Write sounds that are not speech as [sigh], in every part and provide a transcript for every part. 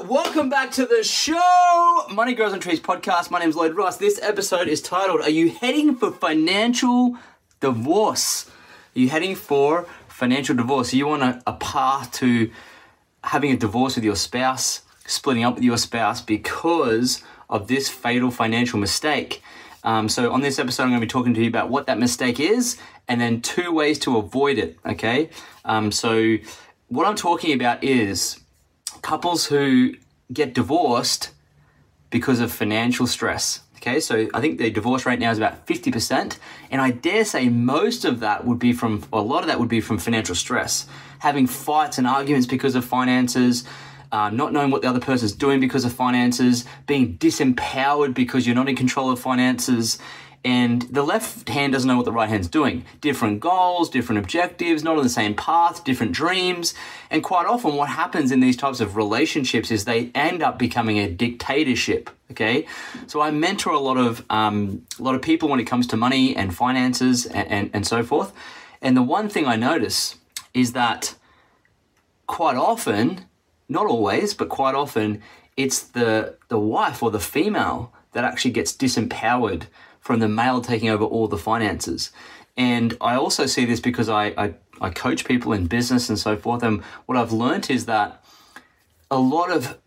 Welcome back to the show, Money Grows on Trees podcast. My name is Lloyd Ross. This episode is titled "Are you heading for financial divorce?" Are you heading for financial divorce? You want a, a path to having a divorce with your spouse, splitting up with your spouse because of this fatal financial mistake. Um, so, on this episode, I'm going to be talking to you about what that mistake is and then two ways to avoid it. Okay. Um, so, what I'm talking about is couples who get divorced because of financial stress. Okay, so I think the divorce rate now is about 50%, and I dare say most of that would be from, a lot of that would be from financial stress. Having fights and arguments because of finances, uh, not knowing what the other person's doing because of finances, being disempowered because you're not in control of finances, and the left hand doesn't know what the right hand's doing. Different goals, different objectives, not on the same path, different dreams. And quite often, what happens in these types of relationships is they end up becoming a dictatorship. Okay, so I mentor a lot of um, a lot of people when it comes to money and finances and, and, and so forth. And the one thing I notice is that quite often, not always, but quite often, it's the the wife or the female that actually gets disempowered from the male taking over all the finances. And I also see this because I, I, I coach people in business and so forth. And what I've learned is that a lot of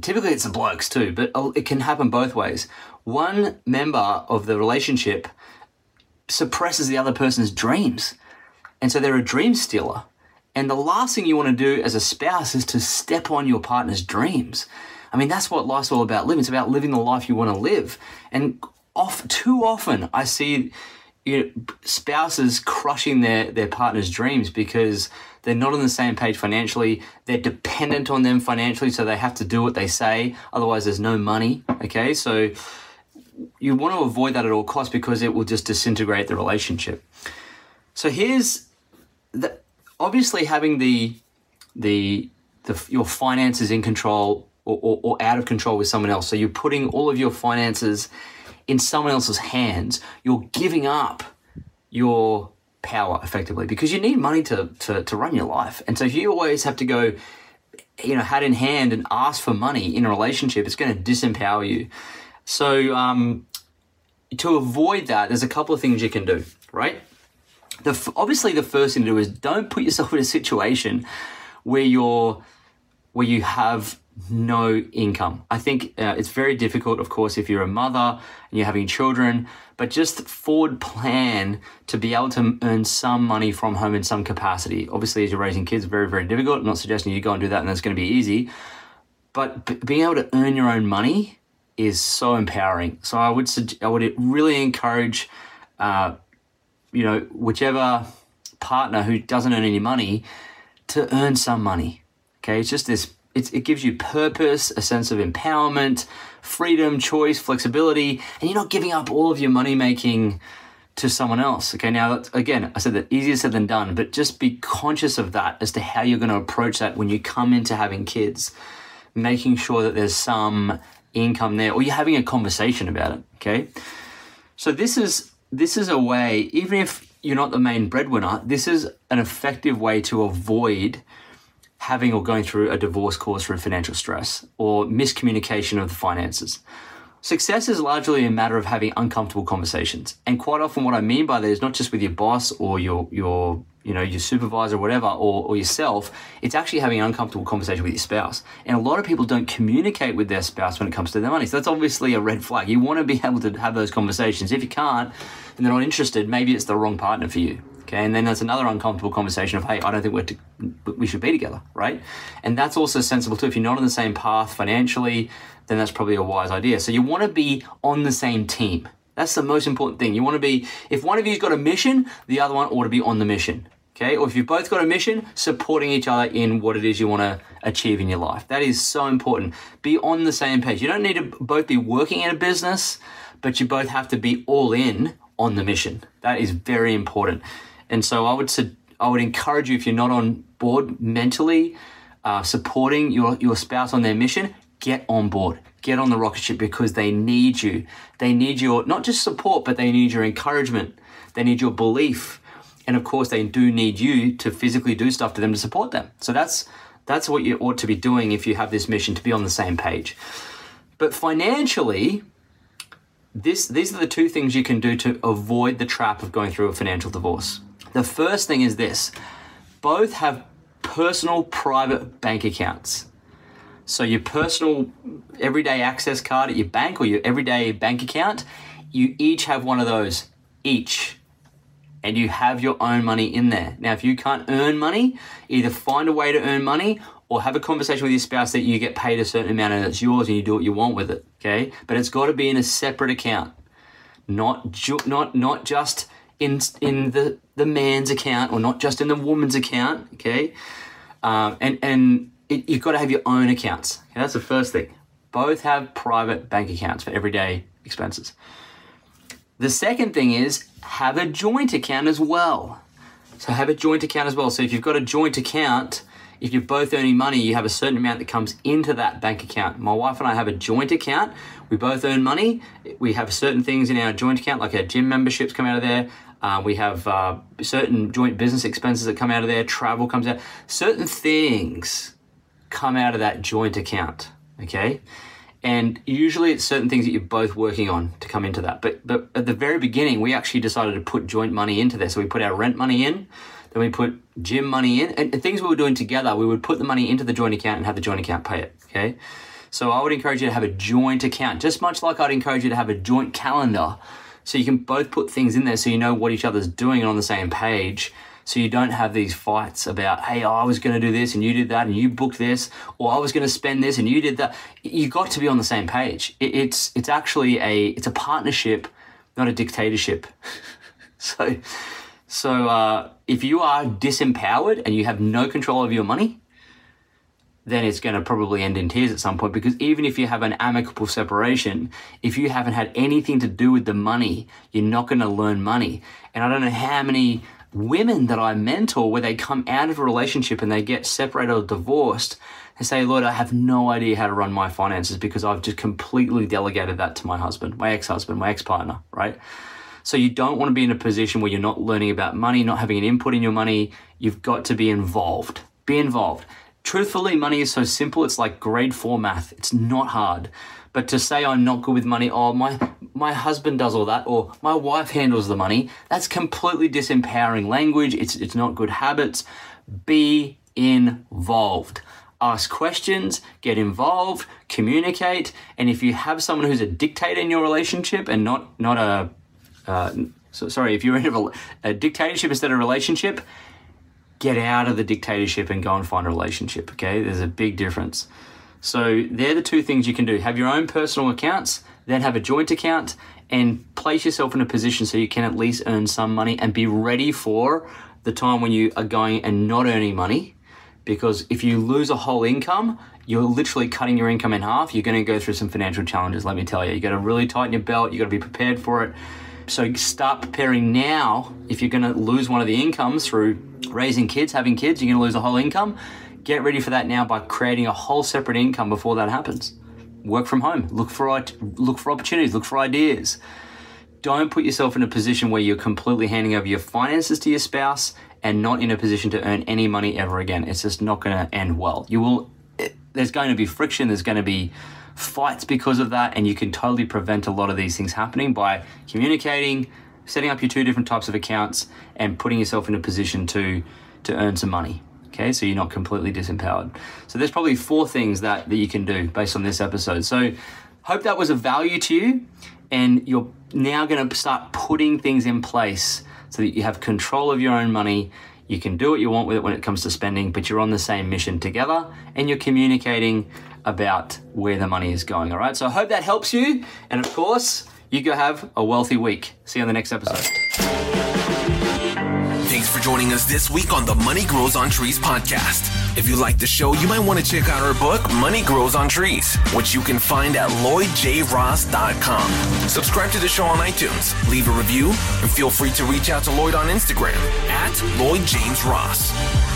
typically it's the blokes too, but it can happen both ways. One member of the relationship suppresses the other person's dreams. And so they're a dream stealer. And the last thing you want to do as a spouse is to step on your partner's dreams. I mean, that's what life's all about living. It's about living the life you want to live. And off too often I see you know, spouses crushing their, their partner's dreams because they're not on the same page financially. They're dependent on them financially, so they have to do what they say. Otherwise, there's no money. Okay, so you want to avoid that at all costs because it will just disintegrate the relationship. So here's the obviously having the the, the your finances in control or, or, or out of control with someone else. So you're putting all of your finances in someone else's hands, you're giving up your power effectively because you need money to, to, to run your life. And so if you always have to go, you know, hat in hand and ask for money in a relationship, it's going to disempower you. So um, to avoid that, there's a couple of things you can do, right? The, obviously, the first thing to do is don't put yourself in a situation where you're where you have no income. I think uh, it's very difficult, of course, if you're a mother and you're having children, but just forward plan to be able to earn some money from home in some capacity. Obviously, as you're raising kids, very, very difficult. I'm not suggesting you go and do that and it's going to be easy, but b- being able to earn your own money is so empowering. So I would, I would really encourage, uh, you know, whichever partner who doesn't earn any money to earn some money. Okay, it's just this it's, it gives you purpose, a sense of empowerment, freedom, choice, flexibility, and you're not giving up all of your money making to someone else. Okay, now again, I said that easier said than done, but just be conscious of that as to how you're going to approach that when you come into having kids, making sure that there's some income there, or you're having a conversation about it. Okay, so this is this is a way, even if you're not the main breadwinner, this is an effective way to avoid having or going through a divorce caused through financial stress or miscommunication of the finances. Success is largely a matter of having uncomfortable conversations. And quite often what I mean by that is not just with your boss or your your you know, your supervisor or whatever, or, or yourself, it's actually having an uncomfortable conversation with your spouse. And a lot of people don't communicate with their spouse when it comes to their money. So that's obviously a red flag. You want to be able to have those conversations. If you can't and they're not interested, maybe it's the wrong partner for you. Okay, and then there's another uncomfortable conversation of, hey, I don't think we're to, we should be together, right? And that's also sensible too. If you're not on the same path financially, then that's probably a wise idea. So you want to be on the same team. That's the most important thing. You want to be, if one of you's got a mission, the other one ought to be on the mission. Okay, or if you've both got a mission, supporting each other in what it is you want to achieve in your life. That is so important. Be on the same page. You don't need to both be working in a business, but you both have to be all in on the mission. That is very important. And so I would I would encourage you if you're not on board mentally, uh, supporting your your spouse on their mission, get on board. Get on the rocket ship because they need you. They need your not just support, but they need your encouragement. They need your belief and of course they do need you to physically do stuff to them to support them so that's that's what you ought to be doing if you have this mission to be on the same page but financially this these are the two things you can do to avoid the trap of going through a financial divorce the first thing is this both have personal private bank accounts so your personal everyday access card at your bank or your everyday bank account you each have one of those each and you have your own money in there. Now, if you can't earn money, either find a way to earn money or have a conversation with your spouse that you get paid a certain amount and it's yours and you do what you want with it. Okay, but it's got to be in a separate account, not ju- not not just in in the the man's account or not just in the woman's account. Okay, um, and and it, you've got to have your own accounts. Okay? That's the first thing. Both have private bank accounts for everyday expenses. The second thing is have a joint account as well. So have a joint account as well. So if you've got a joint account, if you're both earning money, you have a certain amount that comes into that bank account. My wife and I have a joint account. We both earn money. We have certain things in our joint account, like our gym memberships come out of there. Uh, we have uh, certain joint business expenses that come out of there. Travel comes out. Certain things come out of that joint account. Okay. And usually it's certain things that you're both working on to come into that. But but at the very beginning, we actually decided to put joint money into there. So we put our rent money in, then we put gym money in, and, and things we were doing together. We would put the money into the joint account and have the joint account pay it. Okay. So I would encourage you to have a joint account, just much like I'd encourage you to have a joint calendar, so you can both put things in there so you know what each other's doing on the same page so you don't have these fights about, hey, I was going to do this and you did that and you booked this, or I was going to spend this and you did that. You've got to be on the same page. it's it's actually a it's a partnership, not a dictatorship. [laughs] so so uh, if you are disempowered and you have no control of your money, then it's going to probably end in tears at some point because even if you have an amicable separation, if you haven't had anything to do with the money, you're not going to learn money. And I don't know how many women that I mentor where they come out of a relationship and they get separated or divorced and say, Lloyd, I have no idea how to run my finances because I've just completely delegated that to my husband, my ex husband, my ex partner, right? So you don't want to be in a position where you're not learning about money, not having an input in your money. You've got to be involved. Be involved. Truthfully, money is so simple, it's like grade four math. It's not hard. But to say I'm not good with money, oh my my husband does all that, or my wife handles the money, that's completely disempowering language. It's it's not good habits. Be involved. Ask questions, get involved, communicate, and if you have someone who's a dictator in your relationship and not not a uh, so, sorry, if you're in a, a dictatorship instead of a relationship, get out of the dictatorship and go and find a relationship. Okay, there's a big difference. So they're the two things you can do. Have your own personal accounts, then have a joint account and place yourself in a position so you can at least earn some money and be ready for the time when you are going and not earning money. Because if you lose a whole income, you're literally cutting your income in half. You're going to go through some financial challenges, let me tell you. You got to really tighten your belt, you got to be prepared for it. So start preparing now. If you're going to lose one of the incomes through raising kids, having kids, you're going to lose a whole income Get ready for that now by creating a whole separate income before that happens. Work from home. Look for look for opportunities. Look for ideas. Don't put yourself in a position where you're completely handing over your finances to your spouse and not in a position to earn any money ever again. It's just not going to end well. You will. It, there's going to be friction. There's going to be fights because of that, and you can totally prevent a lot of these things happening by communicating, setting up your two different types of accounts, and putting yourself in a position to to earn some money. Okay, so you're not completely disempowered. So there's probably four things that, that you can do based on this episode. So hope that was of value to you, and you're now going to start putting things in place so that you have control of your own money. You can do what you want with it when it comes to spending, but you're on the same mission together and you're communicating about where the money is going. All right, so I hope that helps you. And of course, you go have a wealthy week. See you on the next episode. Thanks for joining us this week on the Money Grows on Trees podcast. If you like the show, you might want to check out our book, Money Grows on Trees, which you can find at lloydjross.com. Subscribe to the show on iTunes, leave a review, and feel free to reach out to Lloyd on Instagram at LloydJamesRoss. Ross.